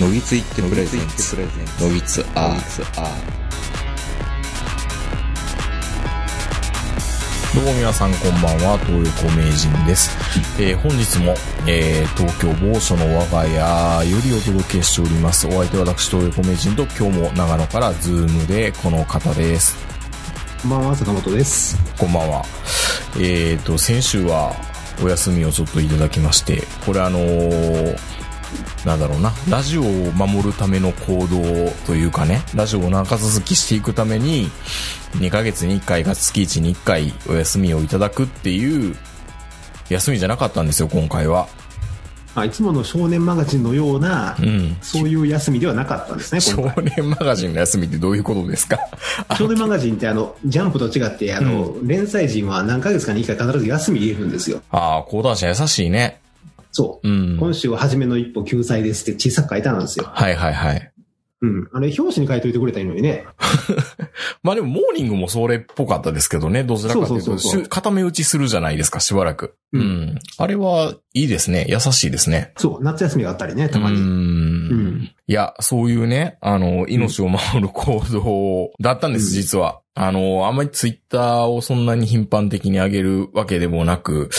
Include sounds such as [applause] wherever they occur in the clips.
のぎついってプレゼンツのぎつアどうも皆さんこんばんは、東横名人です。えー本日も、えー東京某所の我が家よりお届けしております。お相手は私、東横名人と今日も長野からズームでこの方です。こんばんは、坂本です。こんばんは。えっ、と、先週はお休みをちょっといただきまして、これあのーなんだろうな、ラジオを守るための行動というかね、ラジオを長続きしていくために、2ヶ月に1回か月1に1回お休みをいただくっていう、休みじゃなかったんですよ、今回は。あいつもの少年マガジンのような、うん。そういう休みではなかったんですね、少。年マガジンの休みってどういうことですか？[laughs] 少年マガジンってあの、ジャンプと違って、あの、連載人は何ヶ月かに一回必ず休み入れるんですよ。ああ、講談社優しいね。そう。うん。今週は初めの一歩救済ですって小さく書いてあるんですよ。はいはいはい。うん。あれ、表紙に書いといてくれたらいいのにね。[laughs] まあでも、モーニングもそれっぽかったですけどね。どちらかというと、そうそうそうそうしゅ固め打ちするじゃないですか、しばらく。う。うんんあれはいいですね。優しいですね。そう、夏休みがあったりね、たまに。うーんうんいや、そういうね、あの、命を守る行動だったんです、うん実は。あの、あんまりツイッターをそんなに頻繁的に上げるわけでもなく、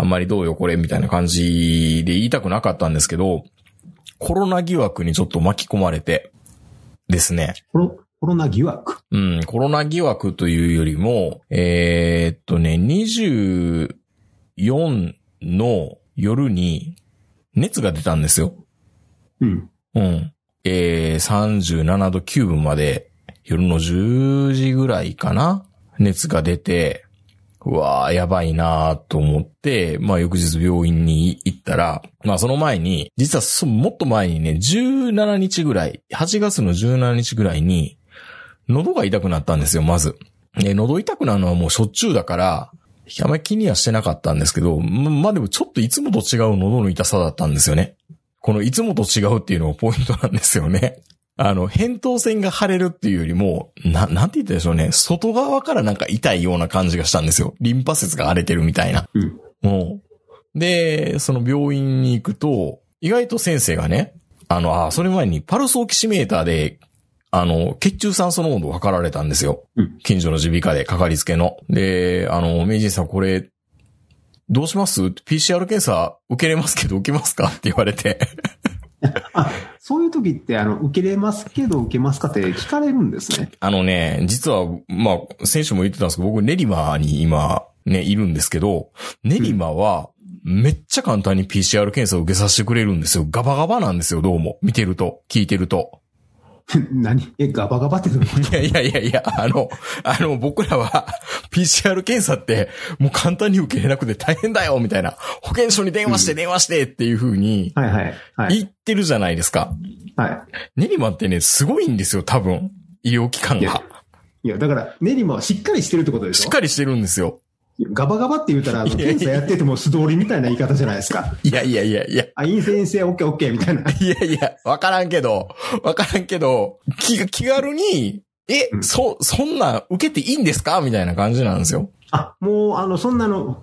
あんまりどうよこれみたいな感じで言いたくなかったんですけど、コロナ疑惑にちょっと巻き込まれてですね。コロコロナ疑惑？うん、コロナ疑惑というよりも、えーっとね、24の夜に熱が出たんですよ。うん。うん。えー、37度9分まで夜の10時ぐらいかな？熱が出て、うわー、やばいなーと思って、まあ翌日病院に行ったら、まあその前に、実はそもっと前にね、17日ぐらい、8月の17日ぐらいに、喉が痛くなったんですよ、まず。ね、喉痛くなるのはもうしょっちゅうだから、あんまり気にはしてなかったんですけど、ままあでもちょっといつもと違う喉の痛さだったんですよね。このいつもと違うっていうのがポイントなんですよね。あの、扁桃腺が腫れるっていうよりも、な、なんて言ったでしょうね。外側からなんか痛いような感じがしたんですよ。リンパ節が荒れてるみたいな。うん。もう。で、その病院に行くと、意外と先生がね、あの、あ、それ前にパルスオキシメーターで、あの、血中酸素濃度を測られたんですよ。うん近所の耳鼻科で、かかりつけの。で、あの、名人さんこれ、どうします ?PCR 検査受けれますけど受けますか？って言われて。[laughs] そういう時って、あの、受けれますけど受けますかって聞かれるんですね。あのね、実は、まあ、選手も言ってたんですけど、僕、練馬に今、ね、いるんですけど、練馬は、めっちゃ簡単に PCR 検査を受けさせてくれるんですよ。ガバガバなんですよ、どうも。見てると、聞いてると。[laughs] 何？え、ガバガバってどういうこと？いやいやいやいや、あの、あの、僕らは、PCR 検査って、もう簡単に受けれなくて大変だよ、みたいな。保健所に電話して、電話してっていう風に、はいはい。はい。言ってるじゃないですか。は練馬ってね、すごいんですよ、多分。医療機関いやが。い。いや、だから、練馬はしっかりしてるってことでしょ？しっかりしてるんですよ。ガバガバって言ったら、検査やってても素通りみたいな言い方じゃないですか。いやいやいやいや。あ、陰性陰性、オッケーオッケーみたいな。いやいや、わからんけど、わからんけど、気、気軽に、え、うんそ、そんな受けていいんですかみたいな感じなんですよ。あ、もう、あの、そんなの、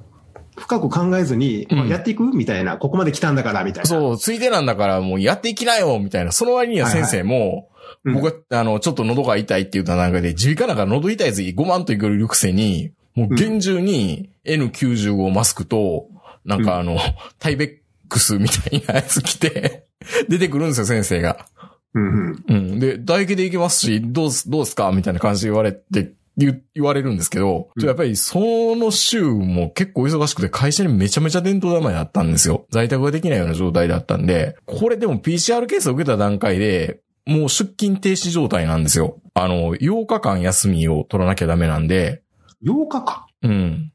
深く考えずに、やっていくみたいな。ここまで来たんだから、みたいな。そう、ついでなんだからもうやっていきなよみたいな。その割には先生も、うん僕は、あの、ちょっと喉が痛いって言った段階で、耳鼻科なんか喉痛いやつ5万といくるくせに、もう厳重に N95 マスクと、なんかあの、タイベックスみたいなやつ着て、[laughs] 出てくるんですよ、先生が。うんうん。うん。で、唾液でいけますし、どうす、どうすかみたいな感じで言われて、言言われるんですけど、うんやっぱりその週も結構忙しくて会社にめちゃめちゃ伝統玉だったんですよ。在宅ができないような状態だったんで、これでも PCR 検査を受けた段階で、もう出勤停止状態なんですよ。あの、8日間休みを取らなきゃダメなんで、8日か。うん。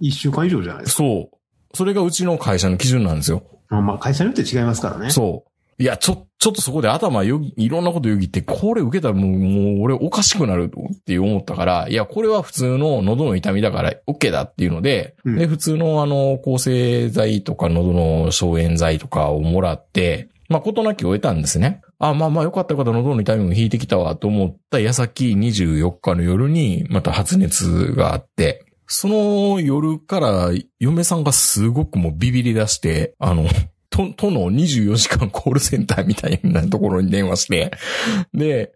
1週間以上じゃないですか。そう。それがうちの会社の基準なんですよ。まあまあ、会社によって違いますからね。そう。いや、ちょ、ちょっとそこで頭よぎ、いろんなことよぎって、これ受けたらもう、もう俺おかしくなるって思ったから、いや、これは普通の喉の痛みだから OK だっていうので、うんで、普通のあの、抗生剤とか喉の消炎剤とかをもらって、まあ、ことなき終えたんですね。あ、まあまあよかったよかった、喉の痛みも引いてきたわと思った矢先24日の夜にまた発熱があって、その夜から嫁さんがすごくもうビビり出して、あの、都、都の24時間コールセンターみたいなところに電話して、で、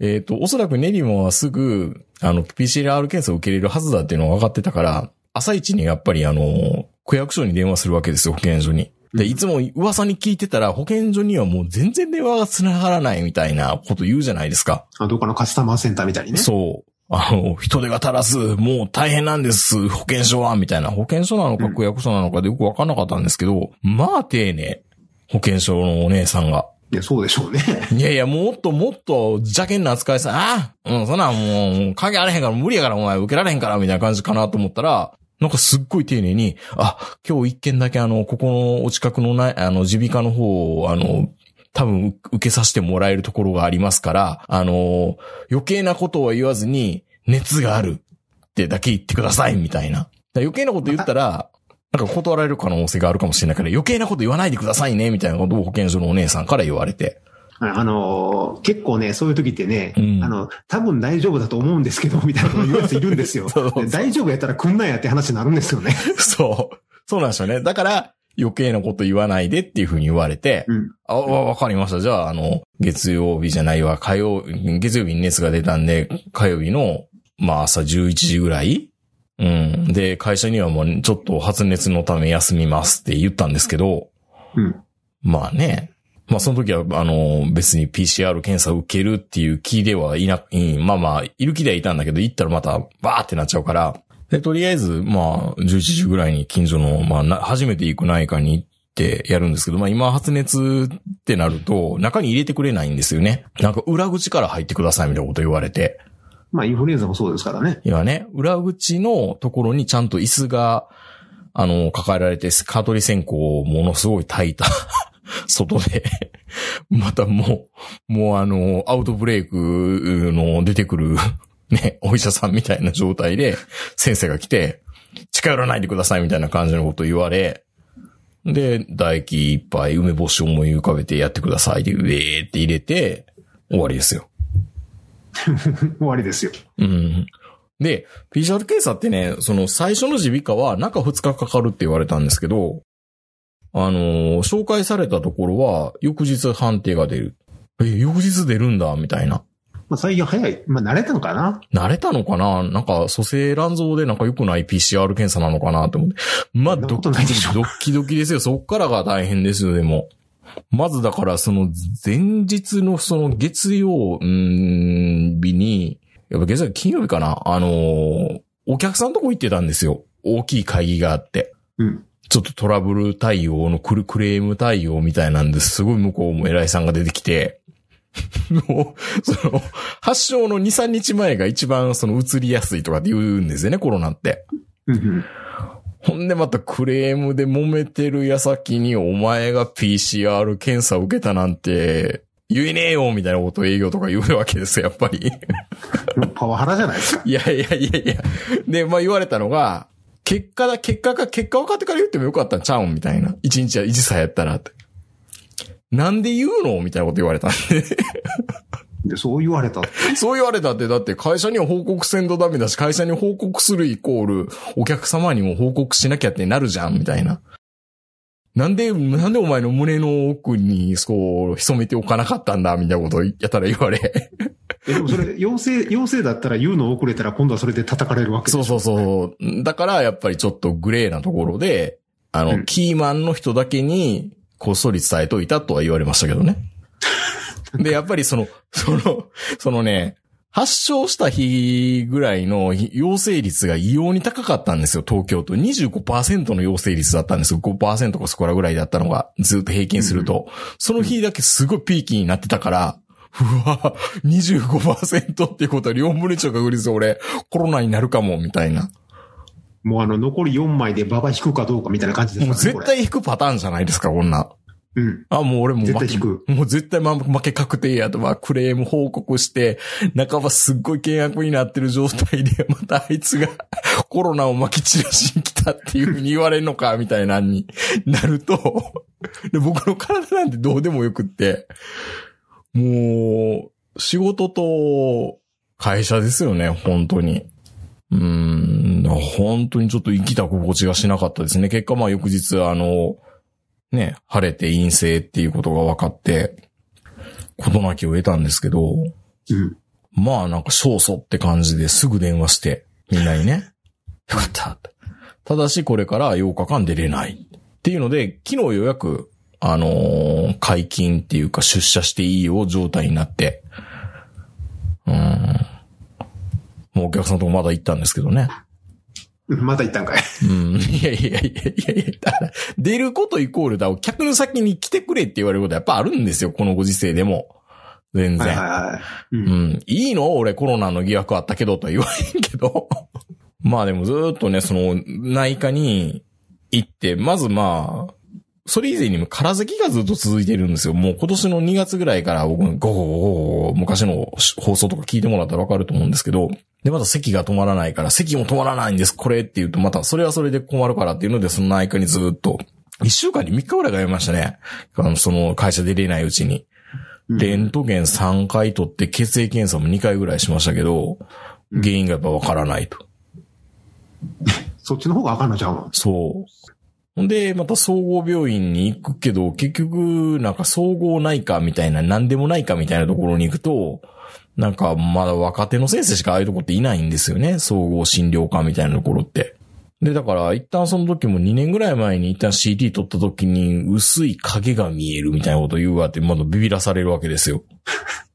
えっ、と、おそらく練馬はすぐ、あの、PCR 検査を受けれるはずだっていうのが分かってたから、朝一にやっぱりあの、区役所に電話するわけですよ、保健所に。で、いつも噂に聞いてたら、保健所にはもう全然電話が繋がらないみたいなこと言うじゃないですか。あどっかのカスタマーセンターみたいにね。そう。あの、人手が足らず、もう大変なんです、保健所は、みたいな。保健所なのかうん区役所なのかでよくわかんなかったんですけど、まあ丁寧。保健所のお姉さんが。いや、そうでしょうね。[laughs] いやいや、もっともっと邪険な扱いさ、ああ、うん、そんなんもう、影あれへんから無理やからお前受けられへんから、みたいな感じかなと思ったら、なんかすっごい丁寧に、あ、今日一件だけあの、ここのお近くのない、あの、耳鼻科の方を、あの、多分受けさせてもらえるところがありますから、あの、余計なことは言わずに、熱があるってだけ言ってください、みたいな。余計なこと言ったら、なんか断られる可能性があるかもしれないから、余計なこと言わないでくださいね、みたいなことを保健所のお姉さんから言われて。ああのー結構ね、そういう時ってね、うんあの、多分大丈夫だと思うんですけど、[laughs] みたいなこと言うやついるんですよ [laughs] 大丈夫やったら来んなやって話になるんですよね。そう。そうなんですよね。だから、余計なこと言わないでっていうふうに言われて、うん。あ、わわかりました。じゃあ、あの、月曜日じゃないわ、火曜、月曜日に熱が出たんで、火曜日の、まあ朝11時ぐらい？うん。で、会社にはもうちょっと発熱のため休みますって言ったんですけど、うん。まあね。まあその時は、あの、別に PCR 検査を受けるっていう気ではいな、いまあまあ、いる気ではいたんだけど、行ったらまたバーってなっちゃうから、で、とりあえず、まあ、11時ぐらいに近所の、まあな、初めて行く内科に行ってやるんですけど、まあ今発熱ってなると、中に入れてくれないんですよね。なんか裏口から入ってくださいみたいなこと言われて。まあ、インフルエンザもそうですからね。今ね、裏口のところにちゃんと椅子が、あの、抱えられて、蚊取り線香をものすごい炊いた [laughs] 外で、またもう、もうあの、アウトブレイクの出てくる、[laughs] ね、お医者さんみたいな状態で、先生が来て、近寄らないでくださいみたいな感じのことを言われ、で、唾液一杯、梅干しを思い浮かべてやってくださいで、ウェーって入れて、終わりですよ。[laughs] 終わりですよ。うん。で、PCR 検査ってね、その最初の耳鼻科は中2日かかるって言われたんですけど、あのー紹介されたところは翌日判定が出る。え、翌日出るんだ、みたいな。まあ、最近早い。まあ、慣れたのかな？慣れたのかな？なんか、蘇生卵巣でなんか良くない PCR 検査なのかなと思って。まあ、ドッことないでしょドッキドキですよ。そっからが大変ですよ、でも。まずだから、その前日のその月曜、日に、やっぱ月曜金曜日かな？あのーお客さんとこ行ってたんですよ。大きい会議があって。うん。ちょっとトラブル対応のクルクレーム対応みたいなんですごい向こうも偉いさんが出てきて、もう、その、発症の2、3日前が一番その移りやすいとかって言うんですよね、コロナって。ほんでまたクレームで揉めてる矢先にお前が PCR 検査を受けたなんて言えねえよみたいなことを営業とか言うわけですよ、やっぱり。[laughs] パワハラじゃないですか。いやいやいやいや。で、まあ言われたのが、結果だ、結果か、結果分かってから言ってもよかったんちゃうんみたいな。一日は一さやったらって。なんで言うのみたいなこと言われたんで。で、そう言われた。[laughs] そう言われたって、だって会社には報告せんとダメだし、会社に報告するイコール、お客様にも報告しなきゃってなるじゃん、みたいな。なんで、なんでお前の胸の奥に、そう、潜めておかなかったんだ、みたいなことをやったら言われ。えでもそれ、陽性、陽性だったら言うの遅れたら今度はそれで叩かれるわけそうそうそう。だから、やっぱりちょっとグレーなところで、あの、うんキーマンの人だけに、こっそり伝えといたとは言われましたけどね。[laughs] で、やっぱりその、その、そのね、発症した日ぐらいの陽性率が異様に高かったんですよ、東京都。25%の陽性率だったんですよ。5%かそこらぐらいだったのが、ずっと平均すると。その日だけすごいピーキーになってたから、うわ、25%っていうことは4分の1の確率で俺、コロナになるかも、みたいな。もうあの、残り4枚で馬場引くかどうかみたいな感じですもうからね。絶対引くパターンじゃないですか、こんな。うん。あ、もう俺もう絶対負け引くもう絶対ま負け確定やと、まあ、クレーム報告して、半ばすっごい険悪になってる状態で、[laughs] またあいつがコロナを巻き散らしに来たっていうふうに言われるのか、みたいなになると、で僕の体なんてどうでもよくって、もう、仕事と会社ですよね、本当に。うーん、本当にちょっと生きた心地がしなかったですね。結果まあ翌日、あの、ね、晴れて陰性っていうことが分かって、事なきを得たんですけど、うん。まあなんか勝訴って感じですぐ電話して、みんなにね。よかった。ただしこれから8日間出れない。っていうので、昨日ようやく、あのー解禁っていうか出社していいよ状態になって。うん。もうお客さんとこまだ行ったんですけどね。また行ったんかい。うん。いやいやいやいやいや、だから出ることイコールだ、客の先に来てくれって言われることはやっぱあるんですよ、このご時世でも。全然。はいはいはい。う。うんん。いいの？俺コロナの疑惑あったけどとは言わへんけど。[laughs] まあでもずーっとね、その内科に行って、まずまあ、それ以前にも空咳がずっと続いてるんですよ。もう今年の2月ぐらいから僕、ゴーゴー昔の放送とか聞いてもらったらわかると思うんですけど、で、また咳が止まらないから、咳も止まらないんです、これって言うと、またそれはそれで困るからっていうので、その内科にずーっと、1週間に3日ぐらい通いましたね。あの、その会社出れないうちに。レントゲン3回取って血液検査も2回ぐらいしましたけど、原因がやっぱわからないと。[laughs] そっちの方があかんのちゃうの？そう。ほんで、また総合病院に行くけど、結局、なんか総合内科みたいな、何でもないかみたいなところに行くと、なんかまだ若手の先生しかああいうとこっていないんですよね。総合診療科みたいなところって。で、だから、一旦その時も2年ぐらい前に一旦 CT 取った時に、薄い影が見えるみたいなこと言うわって、まだビビらされるわけですよ。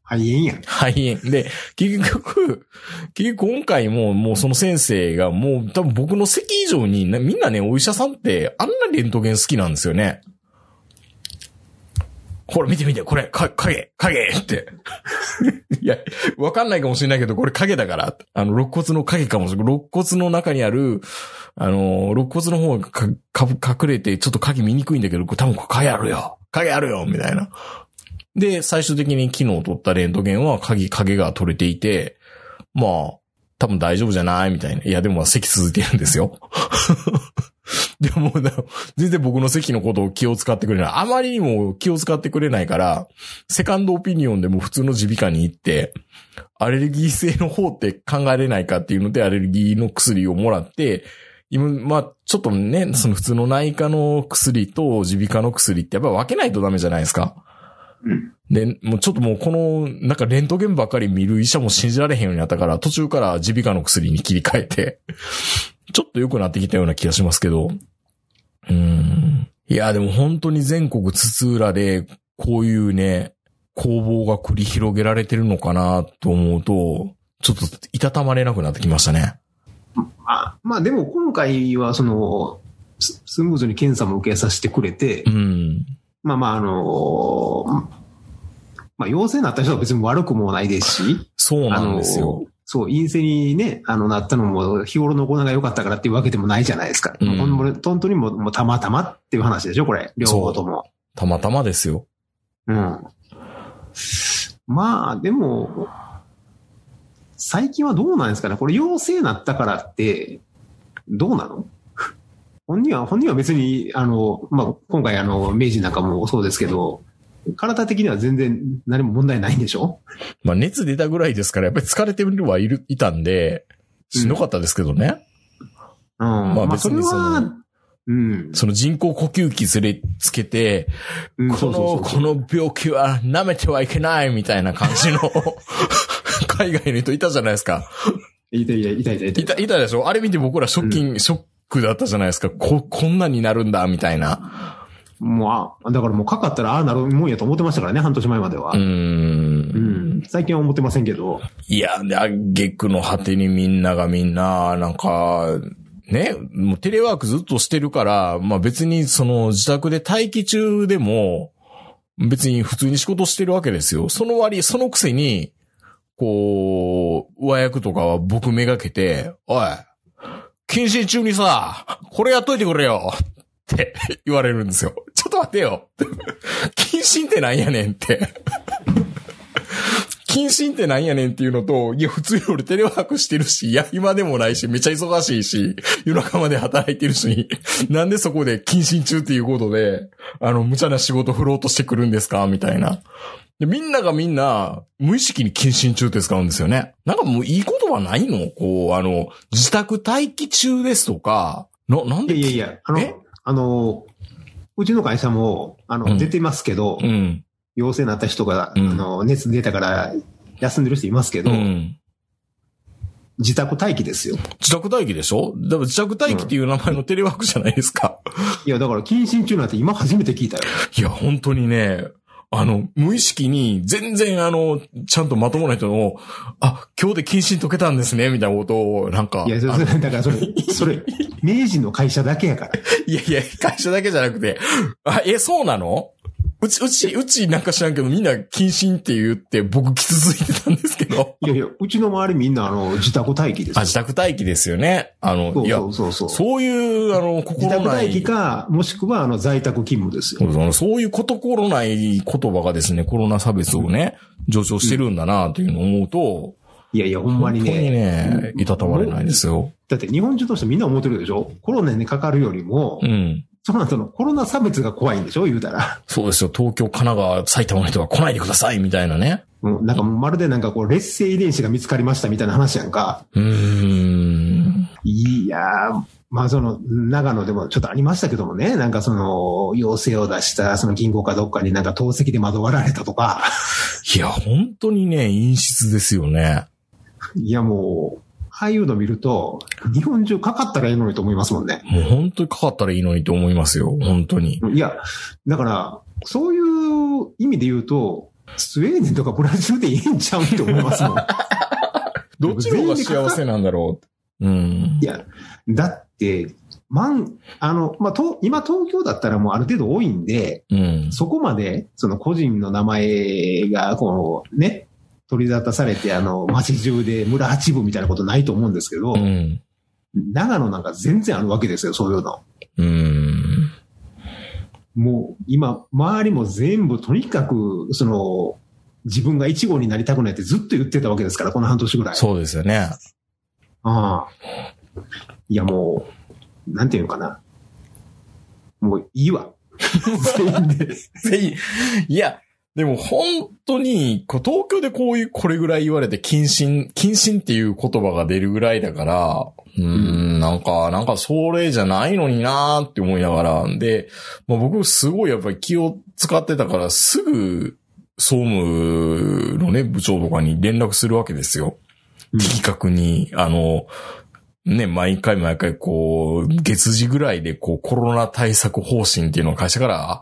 肺炎やん。肺炎。で、結局、結局今回ももうその先生がもう多分僕の席以上に、みんなね、お医者さんってあんなレントゲン好きなんですよね。これ見て見て、これ、か、影、影って。[laughs] いや、わかんないかもしれないけど、これ影だから。あの、肋骨の影かもしれない。肋骨の中にある、あの、肋骨の方がか、か、隠れて、ちょっと影見にくいんだけど、これ多分これ影あるよ影あるよみたいな。で、最終的に昨日撮ったレントゲンは影、影が取れていて、まあ、多分大丈夫じゃないみたいな。いや、でも席続いてるんですよ。[laughs] でも、全然僕の席のことを気を使ってくれない。あまりにも気を使ってくれないから、セカンドオピニオンでも普通の耳鼻科に行って、アレルギー性の方って考えれないかっていうので、アレルギーの薬をもらって、今、まあ、ちょっとね、その普通の内科の薬と耳鼻科の薬ってやっぱ分けないとダメじゃないですか。うん。で、もうちょっともうこの、なんかレントゲンばっかり見る医者も信じられへんようになったから、途中から耳鼻科の薬に切り替えて、[laughs] ちょっと良くなってきたような気がしますけど。うーん。いや、でも本当に全国津々浦で、こういうね、攻防が繰り広げられてるのかなと思うと、ちょっといたたまれなくなってきましたね。あまあでも今回はその、ススムーズに検査も受けさせてくれてう、ん。まあまああのまあ陽性になった人は別に悪くもないですし、そうなんですよ。そう、陰性にね、あの、なったのも日頃の行いが良かったからっていうわけでもないじゃないですか。うん本当にもうもうたまたまっていう話でしょ、これ。両方とも。たまたまですよ。うん。まあ、でも、最近はどうなんですかねこれ陽性になったからって、どうなの？本人は、本人は別に、あの、まあ、今回あの、明治なんかもそうですけど、体的には全然何も問題ないんでしょ？まあ熱出たぐらいですから、やっぱり疲れてるはいる、いたんで、しんどかったですけどね。うん。まあ別にそのは、うん。その人工呼吸器連れつけて、うんこの、この病気は舐めてはいけないみたいな感じの海外の人いたじゃないですか。いたいたいたいたいたいた、いたでしょ？あれ見て僕らショッキング、ショックだったじゃないですか。こ、こんなになるんだ、みたいな。もう、あ、だからもうかかったらああなるもんやと思ってましたからね、半年前までは。うー。うんん。最近は思ってませんけど。いや、で、あげくの果てにみんながみんな、なんか、ね、もうテレワークずっとしてるから、まあ別にその自宅で待機中でも、別に普通に仕事してるわけですよ。その割、そのくせに、こう、上役とかは僕めがけて、おい、謹慎中にさ、これやっといてくれよって言われるんですよ。ちょっと待てよ。謹慎ってなんやねんって。謹慎ってなんやねんっていうのと、いや、普通に俺テレワークしてるし、いや、暇でもないし、めっちゃ忙しいし、夜中まで働いてるし、なんでそこで謹慎中っていうことで、あの、無茶な仕事振ろうとしてくるんですか？みたいな。でみんながみんな、無意識に謹慎中って使うんですよね。なんかもういい言葉ないの？こう、あの、自宅待機中ですとか、な、なんでいやいやいや、あのえ、あの、うちの会社も、あの、うん出てますけど、うん。陽性になった人が、うんあの、熱出たから休んでる人いますけうど、ん。自宅待機ですよ。自宅待機でしょ？だから自宅待機っていう名前のテレワークじゃないですか。いや、だから、謹慎中なんて今初めて聞いたよ。いや、本当にね、あの、無意識に全然あの、ちゃんとまともな人の、あ、今日で謹慎解けたんですね、みたいなことを、なんか。いや、それ、だからそれ、それ、[laughs] 明治の会社だけやから。いやいや、会社だけじゃなくて、あ、え、そうなの？うち、うち、うちなんか知らんけど、みんな謹慎って言って、僕傷ついてたんですけど。[laughs] いやいや、うちの周りみんな、あの、自宅待機ですあ、よ。自宅待機ですよね。あの、いやそうそ、うそうそう。そういう、あの、自心ない宅待機。か、もしくは、あの、在宅勤務ですよ。そうそういうこと心ない言葉がですね、コロナ差別をね、助長してるんだなっていうのを思うと、いやいや、ほんまに本当にね。ね、いたたまれないですよ。だって日本中としてみんな思ってるでしょ？コロナにかかるよりもう、ん。その後のコロナ差別が怖いんでしょ？言うたら。そうですよ。東京、神奈川、埼玉の人が来ないでくださいみたいなね。うん、なんかまるでなんかこう、劣勢遺伝子が見つかりましたみたいな話やんか。うーん。いやー、まあその、長野でもちょっとありましたけどもね、なんかその、要請を出したその銀行かどっかになんか透析で窓割られたとか、いや、本当にね、陰湿ですよね。いやもう、ああいうの見ると、日本中かかったらいいのにと思いますもんね。もう本当にかかったらいいのにと思いますよ。本当に。いや、だから、そういう意味で言うと、スウェーデンとかブラジルでいいんちゃうって思いますもん。[laughs] どっちの方が幸せなんだろう？うんい。や、だって、まん、あの、まあ、と、今東京だったらもうある程度多いんで、うん。そこまで、その個人の名前が、こう、ね、取り沙汰されて、あの、街中で村八分みたいなことないと思うんですけど、うん。長野なんか全然あるわけですよ、そういうの。うん。もう、今、周りも全部、とにかく、その、自分が一号になりたくないってずっと言ってたわけですから、この半年ぐらい。そうですよね。ああ。いや、もう、なんていうのかな。もういいわ。[laughs] 全員で。ぜひ、いや、でも本当に、東京でこういう、これぐらい言われて、謹慎、謹慎っていう言葉が出るぐらいだから、うーん、なんか、なんかそれじゃないのになーって思いながら、で、まあ、僕すごいやっぱり気を使ってたから、すぐ、総務のね、部長とかに連絡するわけですよ。うん。的確に、あの、ね、毎回毎回こう、月次ぐらいでこう、コロナ対策方針っていうのを会社から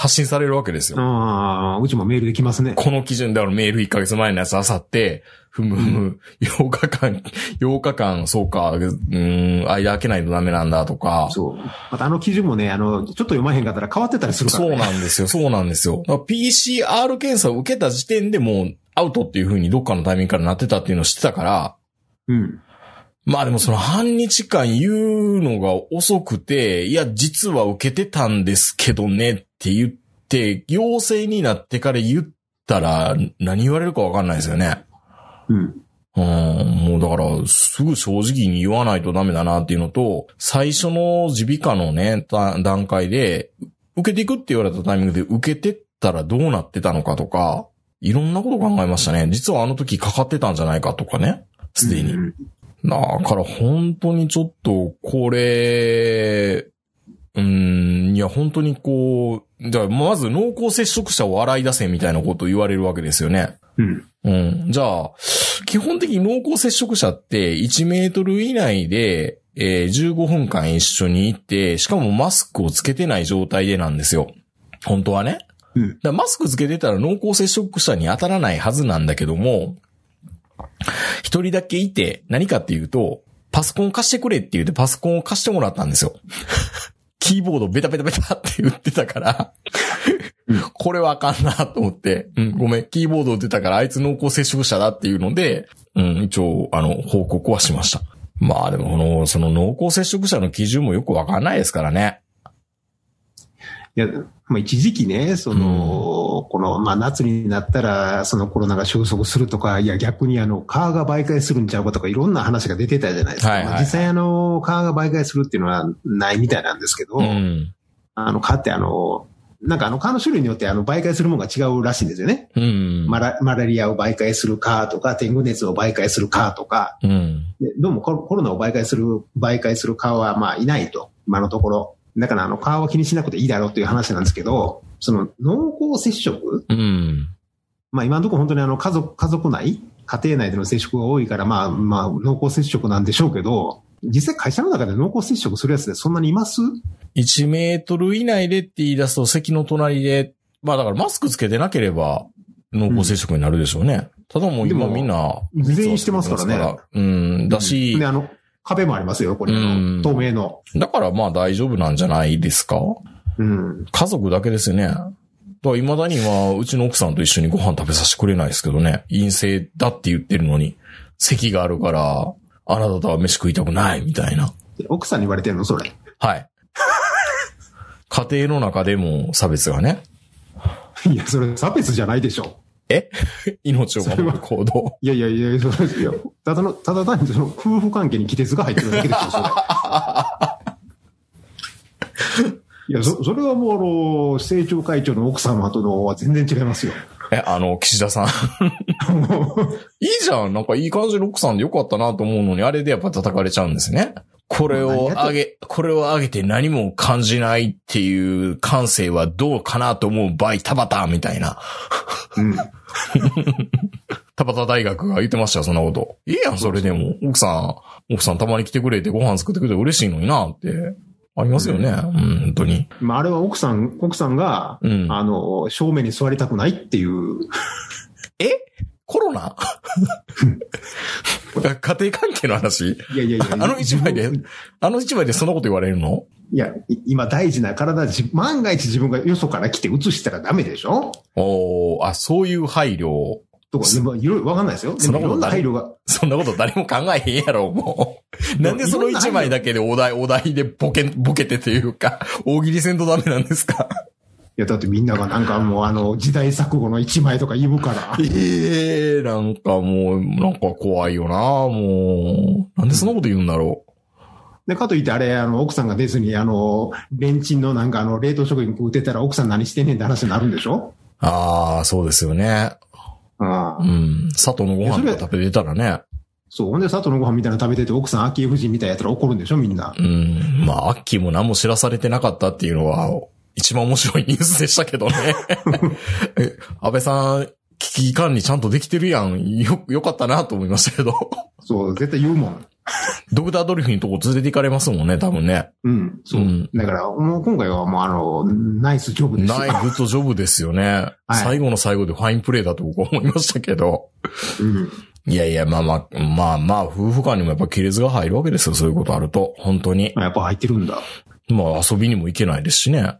発信されるわけですよ。ああ、うちもメールできますね。この基準であるメール1ヶ月前のやつあさって、ふむふむ、8日間、8日間、そうか、うーん、間開けないとダメなんだとか。そう。またあの基準もね、あの、ちょっと読まへんかったら変わってたりするから、そうね。なんですよ、そうなんですよ。PCR 検査を受けた時点でもうアウトっていう風にどっかのタイミングからなってたっていうのを知ってたから、うん。まあでもその半日間言うのが遅くて、いや、実は受けてたんですけどねって言って、陽性になってから言ったら何言われるかわかんないですよね。うん。うん、もうだから、すぐ正直に言わないとダメだなっていうのと、最初の耳鼻科のね、だ段階で、受けていくって言われたタイミングで受けてったらどうなってたのかとか、いろんなこと考えましたね。実はあの時かかってたんじゃないかとかね。すでに。うんだから本当にちょっと、これ、うん、いや本当にこう、じゃあまず濃厚接触者を洗い出せみたいなことを言われるわけですよね。うん。うん。じゃあ、基本的に濃厚接触者って1メートル以内で、えー15分間一緒にいて、しかもマスクをつけてない状態でなんですよ。本当はね。うんだマスクつけてたら濃厚接触者に当たらないはずなんだけども、一人だけいて、何かっていうと、パソコン貸してくれって言ってパソコンを貸してもらったんですよ。キーボードベタベタベタって言ってたから、これはあかんなと思って、うん、ごめん、キーボード打ってたからあいつ濃厚接触者だっていうので、うん、一応、あの、報告はしました。まあでも、この、その濃厚接触者の基準もよくわかんないですからね。いや、まあ、一時期ね、その、この、まあ、夏になったら、そのコロナが収束するとか、いや、逆にあの、川が媒介するんちゃうかとか、いろんな話が出てたじゃないですか。はいはいまあ実際あの、川が媒介するっていうのはないみたいなんですけど、うん。あの、川ってあの、なんかあの、川の種類によってあの、媒介するものが違うらしいんですよね。うん。マラマラリアを媒介する川とか、天狗熱を媒介する川とか、うん。でどうもコロナを媒介する、媒介する川はまあいないと、今のところ。だからあの、顔は気にしなくていいだろうっていう話なんですけど、その濃厚接触うん。まあ今のところ本当にあの家族、家族内、家庭内での接触が多いから、まあまあ濃厚接触なんでしょうけど、実際会社の中で濃厚接触するやつでそんなにいます？1メートル以内でって言い出すと席の隣で、まあだからマスクつけてなければ濃厚接触になるでしょうね。ただもう今みんな、全員してますからねうん。だし、で、あの、壁もありますよ、これ。の透明の。だからまあ大丈夫なんじゃないですか？うん。家族だけですよね。だから未だには、うちの奥さんと一緒にご飯食べさせてくれないですけどね。陰性だって言ってるのに、席があるから、あなたとは飯食いたくない、みたいな。奥さんに言われてんの？それ。はい。家庭の中でも差別がね。いや、それ差別じゃないでしょ。え？[laughs] 命を守る行動。いやいやいや、それ、いや、ただの、ただ単にその夫婦関係に亀裂が入ってるだけでしょ、それ。[laughs] いや、そ、それはもう、あの、政調会長の奥様とのは全然違いますよ。え、あの、岸田さん。[laughs] いいじゃん。なんかいい感じの奥さんでよかったなと思うのに、あれでやっぱ叩かれちゃうんですね。これを上げ、これを上げて何も感じないっていう感性はどうかなと思う場合、田畑みたいな。うん。[laughs] 田畑大学が言ってましたよ、そんなこと。いいやん、それでも。奥さん、奥さんたまに来てくれてご飯作ってくれて嬉しいのになって。ありますよね。うん、本当に。まあ、あれは奥さん、奥さんが、うん。あの、正面に座りたくないっていう、え？コロナ？[laughs] 家庭関係の話？いやいやいや。あの一枚であの一枚でそんなこと言われるの？いや、い今大事な体で、万が一自分がよそから来て移したらダメでしょ？おーあ、そういう配慮。とか、いろいろわかんないですよ。でそんなこと配慮が。そんなこと誰も考えへんやろ、もう。[laughs] なんでその一枚だけでお題、お題でボケ、ボケてというか、大喜利せんとダメなんですか？いや、だってみんながなんかもうあの、時代錯誤の一枚とか言うから。[laughs] ええなんかもう、なんか怖いよな、もう。なんでそんなこと言うんだろで、かといってあれ、あの、奥さんが出ずに、あの、レンチンのなんかあの、冷凍食品食うてたら奥さん何してんねんって話になるんでしょ？う。ああ、そうですよね。ああうん。佐藤のご飯とか食べてたらね。そう。ほんで、佐藤のご飯みたいなの食べてて、奥さん、昭恵夫人みたいやったら怒るんでしょみんな。うん。まあ、アッキーも何も知らされてなかったっていうのは、一番面白いニュースでしたけどね。[laughs] え、安倍さん、危機管理ちゃんとできてるやん。よ、よかったなと思いましたけど。そう、絶対言うもん。ドクタードリフのとこ連れて行かれますもんね、多分ね。うん。そう。うんだから、もう今回はもうあの、ナイスジョブですよ。ナイグッドジョブですよね。最後の最後でファインプレーだと僕は思いましたけど。うん。いやいや、まあまあ、まあまあ、夫婦間にもやっぱ亀裂が入るわけですよ、そういうことあると。本当に。やっぱ入ってるんだ。まあ遊びにも行けないですしね。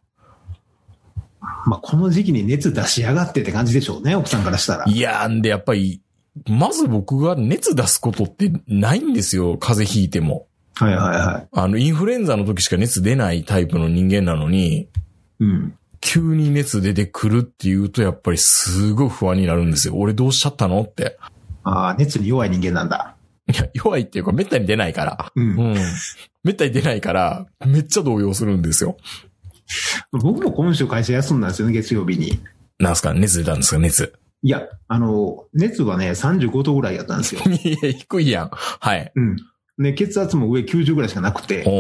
まあ、この時期に熱出しやがってって感じでしょうね、奥さんからしたら。いやんで、やっぱり、まず僕が熱出すことってないんですよ、風邪ひいても。はいはいはい。あの、インフルエンザの時しか熱出ないタイプの人間なのに、うん。急に熱出てくるっていうと、やっぱりすごい不安になるんですよ。俺どうしちゃったのって。ああ、熱に弱い人間なんだ。いや、弱いっていうか、めったに出ないから。う。うんん。めったに出ないから、めっちゃ動揺するんですよ。[laughs] 僕も今週会社休んだんですよね、月曜日に。なんすか？熱出たんですか？熱。いや、あの、熱はね、35度ぐらいやったんですよ。[laughs] いや、低いやん。はい。うん。ね、血圧も上90ぐらいしかなくて。お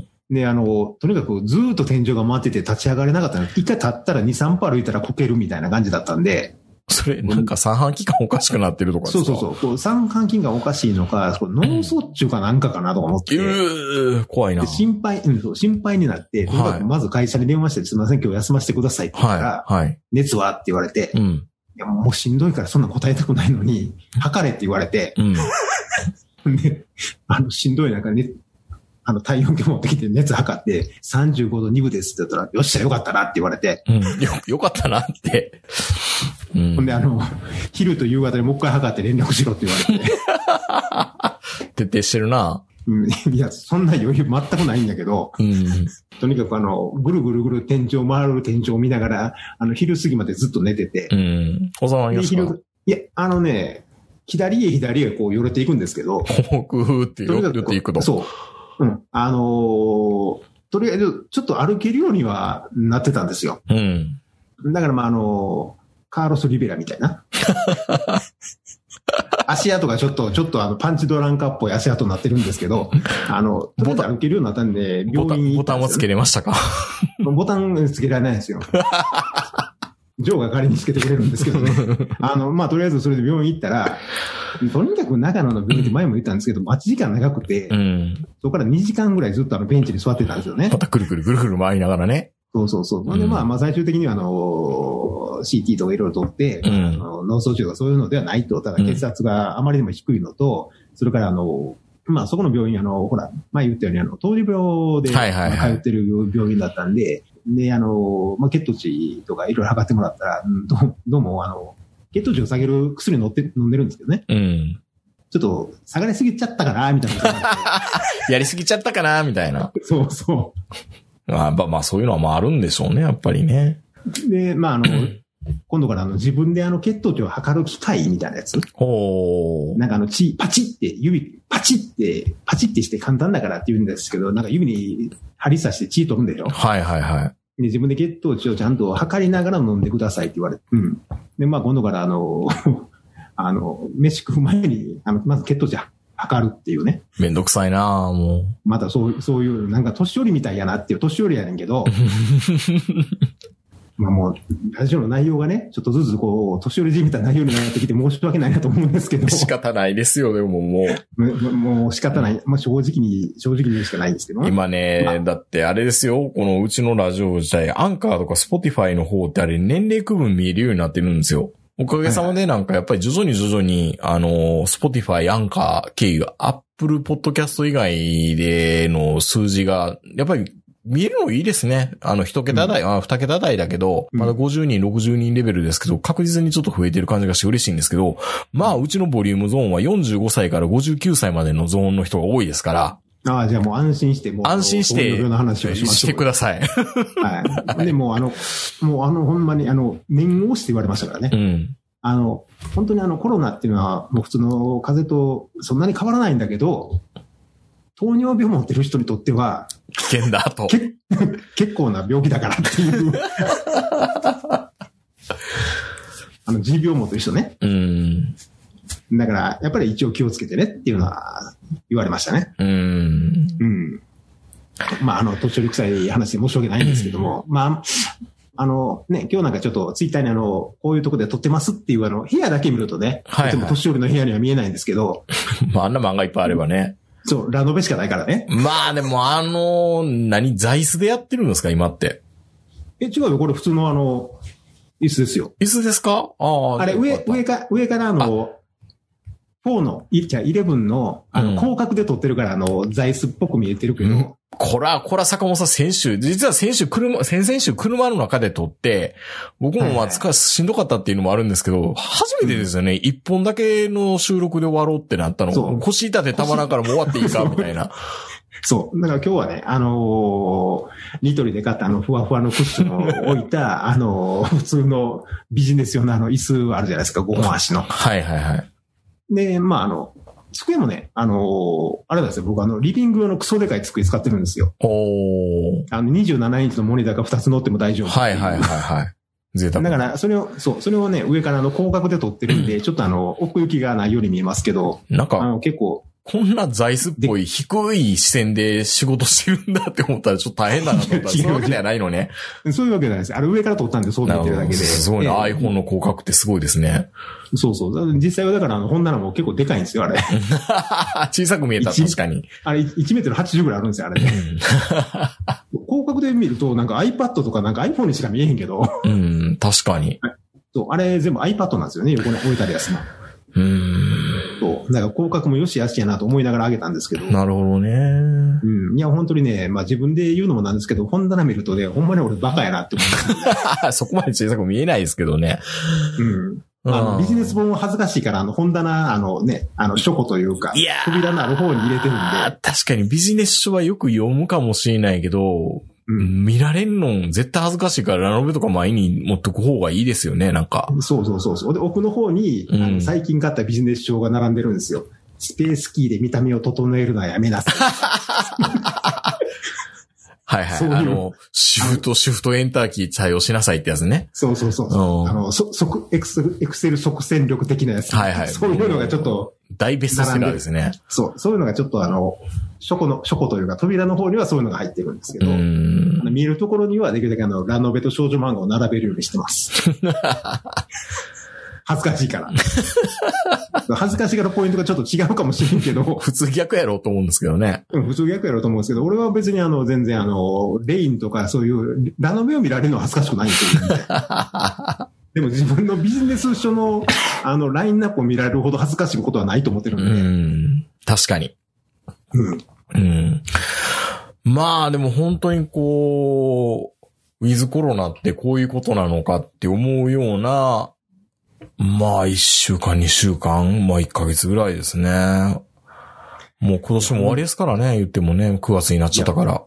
ー。ね、あの、とにかくずーっと天井が回ってて立ち上がれなかったの。一回立ったら2、3歩歩いたらこけるみたいな感じだったんで。[laughs] それ、なんか三半規管おかしくなってるとかそうそうそう。三半筋がおかしいのか、脳卒中かなんかかなとか思って。うー、怖いな。で心配、うん、そう心配になって、とにかくまず会社に電話して、すみません、今日休ませてくださいって言ったら、はい、はい。熱は？って言われて、いうん、や、もうしんどいからそんな答えたくないのに、測れって言われて、うん。[laughs] で、あの、しんどい中ね、あの、体温計持ってきて熱測って、35度2分ですって言ったら、よっしゃ、よかったなって言われて、うん。よ、よかったなって。うん。ほんで、あの、[laughs] 昼と夕方でもう一回測って連絡しろって言われて、[laughs] 徹底してるな。うん、いや、そんな余裕全くないんだけど、うん。とにかくあの、ぐるぐるぐる天井回る天井を見ながら、あの、昼過ぎまでずっと寝ててう、ん。おさまりすいや、あのね、左へ左へこう寄れていくんですけど、奥って寄っていくと。そう。うん。あのーとりあえず、ちょっと歩けるようにはなってたんですよ。うん。だからまあ、あのーカーロス・リベラみたいな。[laughs] 足跡がちょっと、ちょっとあの、パンチドランカーっぽい足跡になってるんですけど、[laughs] あの、とりあえず歩けるようになったんで、ボタン、病院にボタンはつけれましたか？[laughs] ボタンつけられないんですよ。ジョーが仮につけてくれるんですけどね。あの、まあ、とりあえずそれで病院行ったら、とにかく長野の病院って前も言ったんですけど、待ち時間長くて、うん。そこから2時間ぐらいずっとあのベンチに座ってたんですよねま。たくるくるくるくる回りながらね。そうそうそう。なんで、うんまあ、まあ、最終的にはあの、CT とかいろいろ取って、うんあの脳卒中とかそういうのではないと、ただ血圧があまりにも低いのと、それからあの、まあ、そこの病院、あの、ほら、前言ったように、あの、通り病で、通ってる病院だったんで、で、あの、まあ、血糖値とかいろいろ測ってもらったら、うんどうどうも、あの、血糖値を下げる薬乗って、飲んでるんですけどね。うん。ちょっと、下がりすぎちゃったかな、みたいな [laughs] やりすぎちゃったかなみたいな。て。そうそう。あまあまあそういうのはまああるんでしょうね、やっぱりね。で、まあ、あの、[clears throat] 今度からあの自分であの血糖値を測る機械みたいなやつ。ほー。なんかあの血、パチって、指、パチって、パチってして簡単だからって言うんですけど、なんか指に針刺して血取るんでしょはいはいはい。で、自分で血糖値をちゃんと測りながら飲んでくださいって言われて。うん。で、まあ今度からあの、[laughs] あの、飯食う前に、あの、まず血糖値測るっていうね。めんどくさいなもう。またそう、そういう、なんか年寄りみたいやなっていう、年寄りやねんけど、[laughs] まあもう、ラジオの内容がね、ちょっとずつこう、年寄りじみた内容になってきて申し訳ないなと思うんですけど、仕方ないですよ、でももう。も [laughs] もう仕方ない。まあ正直に、正直に言うしかないんですけどね。今ね、だってあれですよ、このうちのラジオ自体、アンカーとかスポティファイの方ってあれ年齢区分見えるようになってるんですよ。おかげさまでなんかやっぱり徐々に徐々に、あの、スポティファイ、アンカー経由、アップルポッドキャスト以外での数字が、やっぱり見えるのいいですね。あの、一桁台、あ二桁台だけど、うん。まだ50人、60人レベルですけど、確実にちょっと増えてる感じがして嬉しいんですけど、まあ、うちのボリュームゾーンは45歳から59歳までのゾーンの人が多いですから、ああ、じゃあもう安心して、もう。安心しての話をしましょう。してください。はい。で、もうあの、もうあの、ほんまにあの、念押して言われましたからね。うん。あの、本当にあの、コロナっていうのは、もう普通の風邪とそんなに変わらないんだけど、糖尿病持ってる人にとっては、危険だと。け [laughs] 結構な病気だからっていう。[laughs] あの、持病持ってる人ね。うん。だから、やっぱり一応気をつけてねっていうのは言われましたね。うん。うん。まあ、あの、年寄り臭い話で申し訳ないんですけども、まあ、あの、ね、今日なんかちょっとツイッターにあの、こういうとこで撮ってますっていうあの、部屋だけ見るとね、はいはいとても年寄りの部屋には見えないんですけど、まあ、あんな漫画いっぱいあればね。そう、ラノベしかないからね。まあ、でもあの、何、座椅子でやってるんですか、今って。え、違うよ、これ普通のあの、椅子ですよ。椅子ですか？ああ。あれ、上、上か。か、上からあの、4の、いじゃあ11の、あうんの、広角で撮ってるから、あの、座椅子っぽく見えてるけど、うんこら、こら、坂本さん、先週、実は先週、車、先々週、車の中で撮って、僕もまあ、はいはい疲れ、しんどかったっていうのもあるんですけど、初めてですよね。一本だけの収録で終わろうってなったの。腰痛でたまらんからもう終わっていいか、みたいな。そう。だから今日はね、あのーニトリで買ったあの、ふわふわのクッションを置いた、あのー普通のビジネス用のあの、椅子あるじゃないですか、5本足の。はいはいはい。で、まあ、あの、机もね、あのーあれなんですよ、僕あの、リビング用のクソでかい机使ってるんですよ。おー。あの、27インチのモニターが2つ乗っても大丈夫。はいはいはいはい。贅沢。だから、それを、そう、それをね、上からあの、広角で撮ってるんで、ちょっとあの、奥行きがないように見えますけど、なんか、あの、結構、こんな座椅子っぽい低い視線で仕事してるんだって思ったらちょっと大変だなと思ったら、そういうわけ [laughs] ではないのね。そういうわけじゃないです。あれ上から撮ったんでそう見なるほど。えてるだけで。すごいな。ええ iPhone の広角ってすごいですね。そうそう。実際はだから、本棚も結構でかいんですよ、あれ。[laughs] 小さく見えた、一確かに。あれ、1メートル80ぐらいあるんですよ、あれね。[laughs] 広角で見ると、なんか iPad とかなんか iPhone にしか見えへんけど、うん、確かに。そう、あれ全部 iPad なんですよね、横に置いてあるやつも。うん。そう。だから広角もよしあしやなと思いながらあげたんですけど。なるほどね。うん。いや、本当にね、まあ自分で言うのもなんですけど、本棚見るとね、ほんまに俺バカやなって思う [laughs] そこまで小さく見えないですけどね。うん。あの、ビジネス本は恥ずかしいから、あの、本棚、あのね、あの、書庫というか、いやー扉のある方に入れてるんあで、ー確かにビジネス書はよく読むかもしれないけど、うん。見られんの絶対恥ずかしいからラノベとか前に持ってく方がいいですよね、なんか。そうそうそうそう。で、奥の方に、あうんの最近買ったビジネス書が並んでるんですよ。スペースキーで見た目を整えるのはやめなさい。[laughs] はいはい。そういうあの、シフト、シフトエンターキー対応しなさいってやつね。そうそうそうあの、そ、即、エクセル、エクセル即戦力的なやつ。はいはいそういうのがちょっと、大ベストセラーですね。そう、そういうのがちょっとあの、書庫の、書庫というか扉の方にはそういうのが入ってるんですけうど。見えるところにはできるだけあの、ラノベと少女漫画を並べるようにしてます。[laughs] 恥ずかしいから。[laughs] 恥ずかしいからポイントがちょっと違うかもしれんけど、[laughs] 普通逆やろうと思うんですけどね。うん普通逆やろうと思うんですけど、俺は別にあの、全然あの、レインとかそういう、ラノベを見られるのは恥ずかしくないんですよ、ね。[laughs] でも自分のビジネス書の、あの、ラインナップを見られるほど恥ずかしいことはないと思ってるうんで。ん。確かに。うん。うん。まあでも本当にこう、ウィズコロナってこういうことなのかって思うような、まあ一週間、二週間、まあ一ヶ月ぐらいですね。もう今年も終わりですからね、言ってもね、9月になっちゃったから。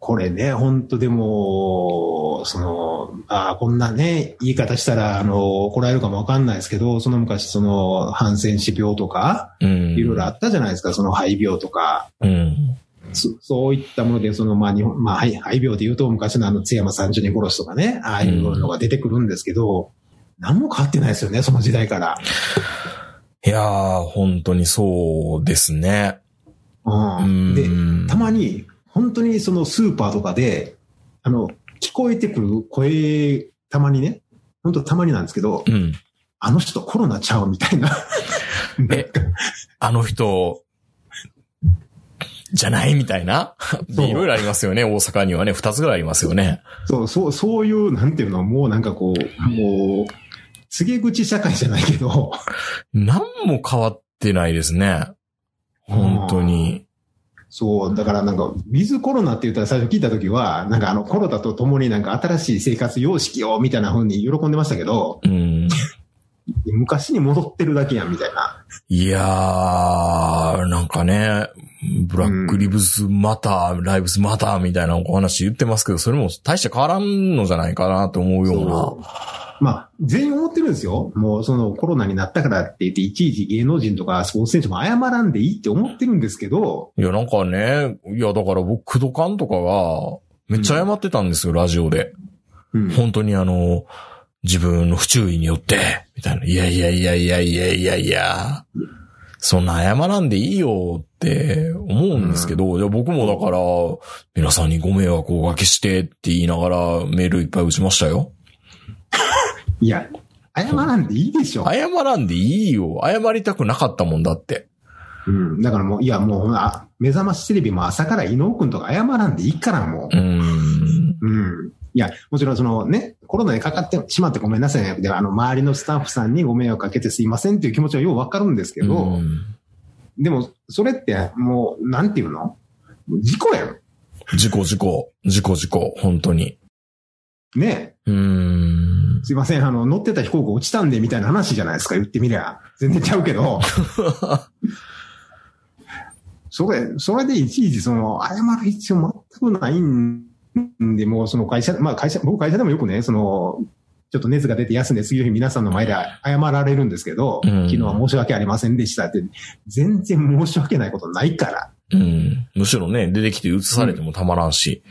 これね、本当でも、その、ああ、こんなね、言い方したら、あの、怒られるかもわかんないですけど、その昔、その、ハンセン氏病とか、うん。いろいろあったじゃないですか、その肺病とか。うん。そそういったもので、その、まあ、日本、まあ、肺肺病で言うと、昔のあの、津山三十人殺しとかね、ああいうのが出てくるんですけど、何も変わってないですよね、その時代から。いやー、本当にそうですね。う。うんん。で、たまに、本当にそのスーパーとかで、あの、聞こえてくる声、たまにね、本当たまになんですけど、うん。あの人コロナちゃうみたいな。[laughs] えかあの人、じゃないみたいな？いろいろありますよね。大阪にはね、二つぐらいありますよね。そう、そう、そういう、なんていうの、もうなんかこう、もう、告げ口社会じゃないけど、何も変わってないですね。本当に。そう、だからなんか、ウィズコロナって言ったら最初聞いたときは、なんかあのコロナと共になんか新しい生活様式を、みたいな風に喜んでましたけど、うん。昔に戻ってるだけやん、みたいな。いやー、なんかね、ブラックリブスマター、ライブスマターみたいなお話言ってますけど、それも大して変わらんのじゃないかなと思うような。まあ、全員思ってるんですよ。もうそのコロナになったからって言って、いちいち芸能人とかスポーツ選手も謝らんでいいって思ってるんですけど、いや、なんかね、いや、だから僕、クドカンとかが、めっちゃ謝ってたんですよ、ラジオで。うん。本当にあの、自分の不注意によって、みたいな。いやいやいやいやいやいやいや、そんな謝らんでいいよって思うんですけど、いや僕もだから、皆さんにご迷惑をおかけしてって言いながらメールいっぱい打ちましたよ。[laughs] いや、謝らんでいいでしょ。謝らんでいいよ。謝りたくなかったもんだって。うん。だからもう、いやもう、あ目覚ましテレビも朝から伊野くんとか謝らんでいいからもうーん。う。うん。いや、もちろんそのね、コロナにかかってしまってごめんなさいね。で、あの、周りのスタッフさんにご迷惑かけてすいませんっていう気持ちはようわかるんですけど、うんでも、それってもう、なんていうの？事故やん。事故事故、事故事故、本当に。ねうーん。すいません、あの、乗ってた飛行機落ちたんでみたいな話じゃないですか、言ってみりゃ。全然ちゃうけど。[laughs] それ、それでいちいちその、謝る必要全くないんで、もうその会社、まあ会社、僕会社でもよくね、その、ちょっと熱が出て休んで次の日皆さんの前で謝られるんですけど、うん昨日は申し訳ありませんでしたって、全然申し訳ないことないから。うん。むしろね、出てきて移されてもたまらんし。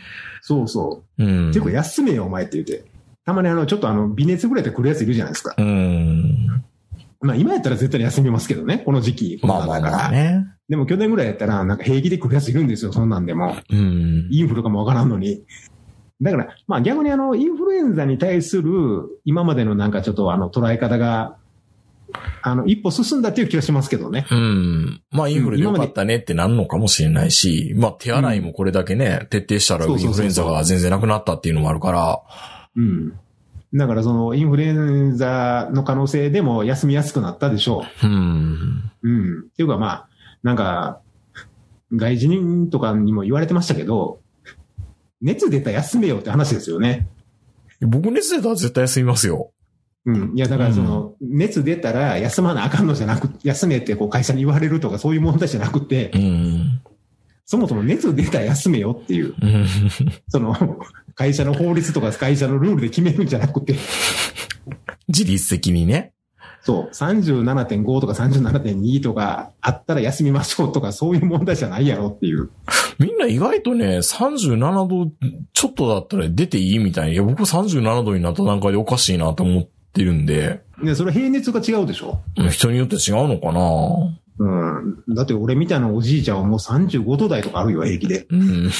そうそう。うん。ていうか休めよお前って言って。たまにあの、ちょっとあの、微熱ぐらいで来るやついるじゃないですか。うん。まあ今やったら絶対に休みますけどね、この時期。まあまあだからまあね。でも去年ぐらいやったら、なんか平気で来るやついるんですよ、そんなんでも。うん。インフルかもわからんのに。だから、まあ逆にあの、インフルエンザに対する、今までのなんかちょっとあの、捉え方が、あの、一歩進んだっていう気がしますけどね。うん。まあ、インフルでよかったねってなんのかもしれないし、まあ、手洗いもこれだけね、徹底したらインフルエンザが全然なくなったっていうのもあるから、うん。だからその、インフルエンザの可能性でも休みやすくなったでしょうん。う。うん。っていうかまあ、なんか、外人とかにも言われてましたけど、熱出たら休めよって話ですよね。僕熱出たら絶対休みますよ。うん。いや、だからその、熱出たら休まなあかんのじゃなく、休めってこう会社に言われるとかそういう問題じゃなくて、うん。そもそも熱出たら休めよっていう、うんその、会社の法律とか会社のルールで決めるんじゃなくて、自律的にね。そう、37.5とか37.2とかあったら休みましょうとかそういう問題じゃないやろっていう。みんな意外とね、37度ちょっとだったら出ていいみたいに、いや、僕37度になった段階でおかしいなと思ってるんで、ね、それ平熱が違うでしょ？人によって違うのかなうん。だって俺みたいなおじいちゃんはもう35度台とかあるよ、平気で。うん。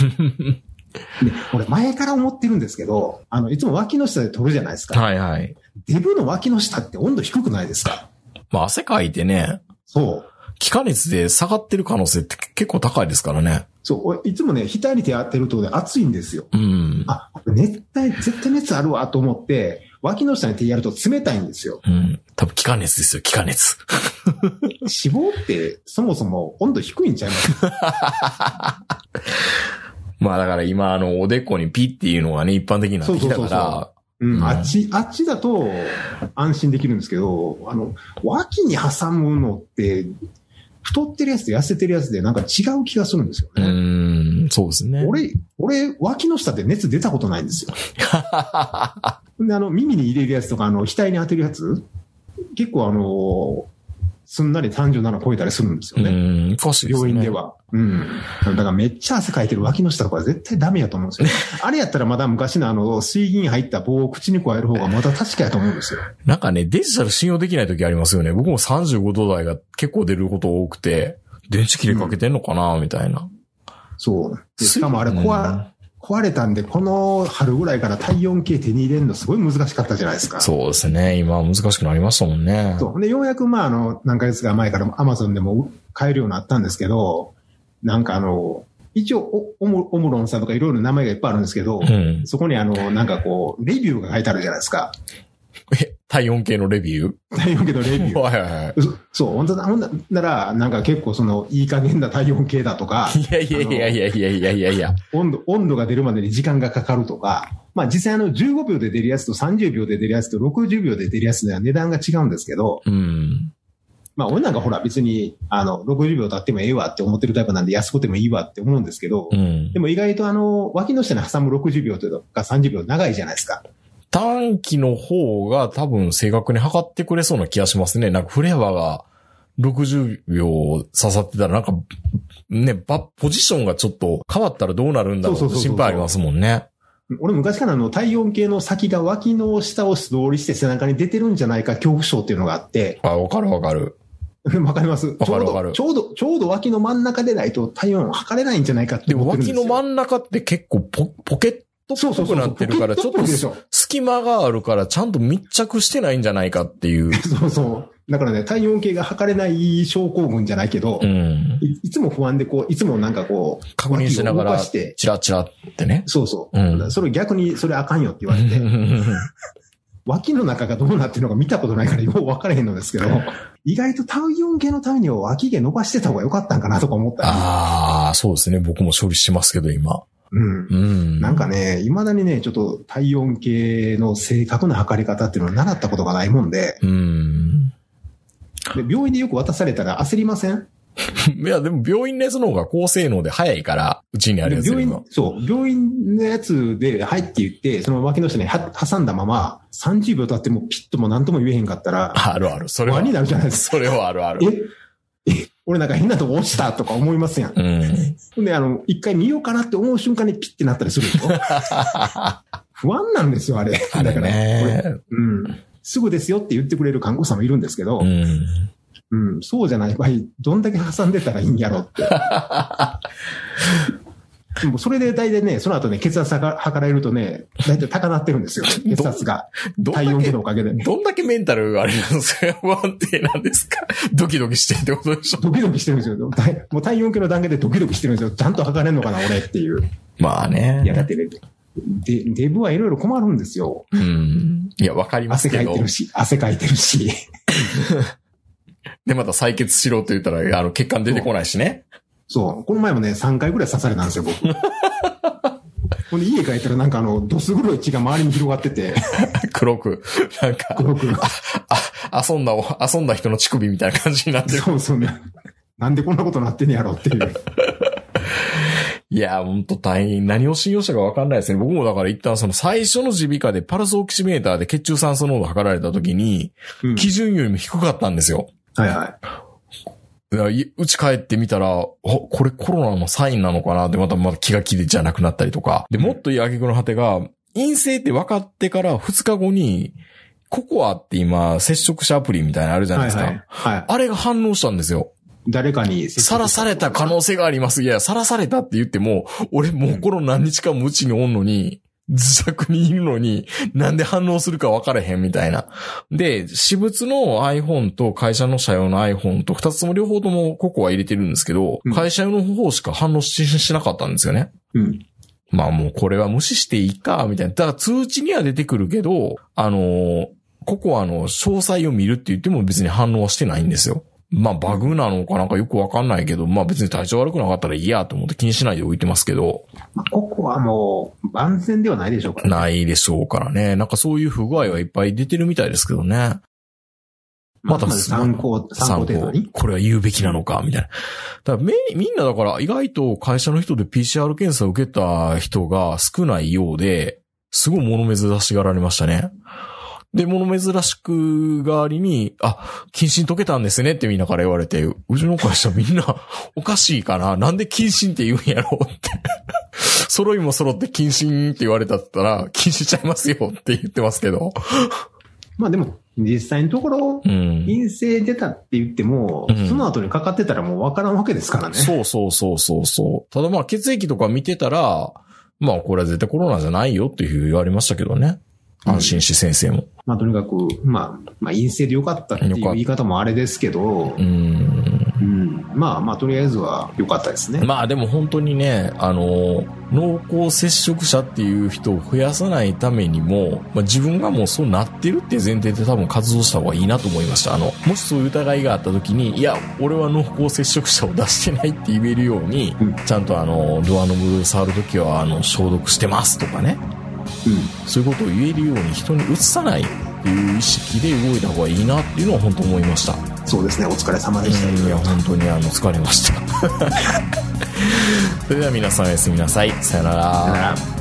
で、俺前から思ってるんですけど、あの、いつも脇の下で撮るじゃないですか。はいはい。デブの脇の下って温度低くないですか？まあ汗かいてね、そう。気化熱で下がってる可能性って結構高いですからね。そう、俺いつもね、額に手当てるとね、熱いんですよ。うん。あ、熱帯、絶対熱あるわと思って、脇の下に手やると冷たいんですよ。うん。多分気化熱ですよ、気化熱。脂肪ってそもそも温度低いんちゃいます？[laughs] まあだから今あの、おでこにピッっていうのがね、一般的になってきたから、あっち、あっちだと安心できるんですけど、あの、脇に挟むのって、太ってるやつと痩せてるやつでなんか違う気がするんですようね。ーん、そうですね。俺、俺、脇の下で熱出たことないんですよ。[laughs] で、あの、耳に入れるやつとか、あの、額に当てるやつ、結構あの、すんなり37超えたりするんですうよね。ーん、おかしいですね。病院で。は。うん。だからめっちゃ汗かいてる脇の下とか絶対ダメやと思うんですよ。[laughs] あれやったらまだ昔のあの、水銀入った棒を口に加える方がまだ確かやと思うんですよ。なんかね、デジタル信用できない時ありますよね。僕も35度台が結構出ること多くて、電池切れかけてんのかな、みたいな。そう。でしかもあれうん壊、壊れたんで、この春ぐらいから体温計手に入れるのすごい難しかったじゃないですか。そうですね。今難しくなりましたもんね。そう。で、ようやく、まあ、あの、何ヶ月か前からアマゾンでも買えるようになったんですけど、なんかあの、一応お、オムオムロンさんとかいろいろ名前がいっぱいあるんですけど、うん。そこにあの、なんかこう、レビューが書いてあるじゃないですか。え、体温計のレビュー？体温計のレビュー。はいはいはい。そそう、本当だ、ほんなら、なんか結構その、いい加減な体温計だとか、いやいやいやいやいやいやいやいや。温度、温度が出るまでに時間がかかるとか、まあ実際あの15秒で出るやつと30秒で出るやつと60秒で出るやつでは値段が違うんですけど、うん。まあ俺なんかほら別にあの60秒経ってもええわって思ってるタイプなんで安くてもいいわって思うんですけどう、んで。も意外とあの脇の下に挟む60秒とか30秒長いじゃないですか。短期の方が多分正確に測ってくれそうな気がしますね。なんかフレーバーが60秒刺さってたらなんか、ね、ばポジションがちょっと変わったらどうなるんだろうって心配ありますもんね。俺昔からあの体温計の先が脇の下を素通りして背中に出てるんじゃないか恐怖症っていうのがあって、あ、わかるわかる。[laughs] わかります？わかるわかるちょうど、ちょうど、ちょうど脇の真ん中でないと体温を測れないんじゃないかってでも思ってるんですよ。脇の真ん中って結構ポポケットっぽくなってるから、ちょっと。隙間があるからちゃんと密着してないんじゃないかっていう。そうそう。だからね、体温計が測れない症候群じゃないけど、うん。いいつも不安でこう、いつもなんかこう、確認しながらチラチラってね。そうそう。うんそれ逆に、それあかんよって言われて、[laughs] 脇の中がどうなってるのか見たことないからよう分からへんのですけど、意外と体温計のためには脇毛伸ばしてた方が良かったんかなとか思ったり。ああ、そうですね。僕も処理してますけど、今。うん。うん。なんかね、未だにね、ちょっと体温計の正確な測り方っていうのを習ったことがないもんで、うん。で病院でよく渡されたら焦りません？[laughs] いや、でも病院のやつの方が高性能で早いから、うちにあるやつ病院そう、病院のやつで、はいって言って、その脇の下には挟んだまま、30秒経ってもピッとも何とも言えへんかったら、あるある。それは。になるじゃないですそれはあるある。え、え、俺なんか変なとこ落ちたとか思いますやん。うん。ほんで、あの、一回見ようかなって思う瞬間にピッてなったりする [laughs] 不安なんですよ、あれ。あれだから、うん。すぐですよって言ってくれる看護師さんもいるんですけど、ううん、ん。そうじゃない場合、どんだけ挟んでたらいいんやろって。[laughs] でもそれで大体ね、その後ね、血圧が測られるとね、大体高なってるんですよ。[laughs] 血圧が。体温計け、のおかげで。どんだけメンタルあれなんですか？不安定なんですかドキドキしてってことでしょドキドキしてるんですよ。体もう体温計の段階でドキドキしてるんですよ。ちゃんと測れんのかな、俺っていう。まあいや、だっね。てね、で、デブはいろいろ困るんですよ。うん。いや、わかりますけど汗かいて。るし、汗かいてるし。[laughs] で、また採血しろと言ったら、あの、血管出てこないしね。そう。この前もね、3回ぐらい刺されたんですよ、僕。[laughs] ほんで、家帰ったらなんかあの、どす黒い血が周りに広がってて、[laughs] 黒く。なんか、黒く。あ、遊んだ、遊んだ人の乳首みたいな感じになってる。[laughs] そうそうね。なんでこんなことなってんねやろっていう。いや、ほんと大変。何を信用したかわかんないですね。僕もだから一旦その最初の耳鼻科でパルスオキシメーターで血中酸素濃度測られた時に、うん基準よりも低かったんですよ。はいはい。いやいうち帰ってみたら、あ、これコロナのサインなのかな？ってまたまた気が気でじゃなくなったりとか。で、もっといい挙句の果てが、陰性って分かってから2日後に、ココアって今、接触者アプリみたいなのあるじゃないですか。はいはい。はい。あれが反応したんですよ。誰かにさらされた可能性があります。いや、さらされたって言っても、俺もうこの何日間もうちにおんのに、自宅にいるのに、なんで反応するか分からへんみたいな。で、私物の iPhone と会社の社用の iPhone と二つとも両方ともココア入れてるんですけど、うん会社用の方しか反応ししなかったんですよね。うん。まあもうこれは無視していいか、みたいな。だから通知には出てくるけど、あのーココアの詳細を見るって言っても別に反応はしてないんですよ。まあバグなのかなんかよくわかんないけど、まあ別に体調悪くなかったらいいやと思って気にしないで置いてますけど、まあここはもう、万全ではないでしょうからね。ないでしょうからね。なんかそういう不具合はいっぱい出てるみたいですけどね。またまず参考、参考程度に。これは言うべきなのか、みたいな。だからめみんなだから意外と会社の人で PCR 検査を受けた人が少ないようで、すごい物珍しがられましたね。で、物珍しく代わりに、あ、謹慎解けたんですねってみんなから言われて、うちの会社みんな [laughs] おかしいかな？なんで謹慎って言うんやろうって。[laughs] 揃いも揃って謹慎って言われたったら、謹慎しちゃいますよって言ってますけど。[laughs] まあでも、実際のところ、うん。陰性出たって言っても、うんその後にかかってたらもうわからんわけですからね。そうそうそうそうそう。ただまあ血液とか見てたら、まあこれは絶対コロナじゃないよっていう言われましたけどね。安心し先生も。まあとにかく、まあ、まあ陰性でよかったっていう言い方もあれですけどう、ん。うん。まあまあとりあえずは良かったですね。まあでも本当にね、あの、濃厚接触者っていう人を増やさないためにも、まあ自分がもうそうなってるっていう前提で多分活動した方がいいなと思いました。あの、もしそういう疑いがあった時に、いや、俺は濃厚接触者を出してないって言えるように、うんちゃんとあの、ドアノブ触る時はあの、消毒してますとかね。うん。そういうことを言えるように人に移さないっていう意識で動いた方がいいなっていうのは本当思いました。そうですね。お疲れ様でした。いや、本当にあの、疲れました。[laughs] それでは皆さんおやすみなさい。さよなら。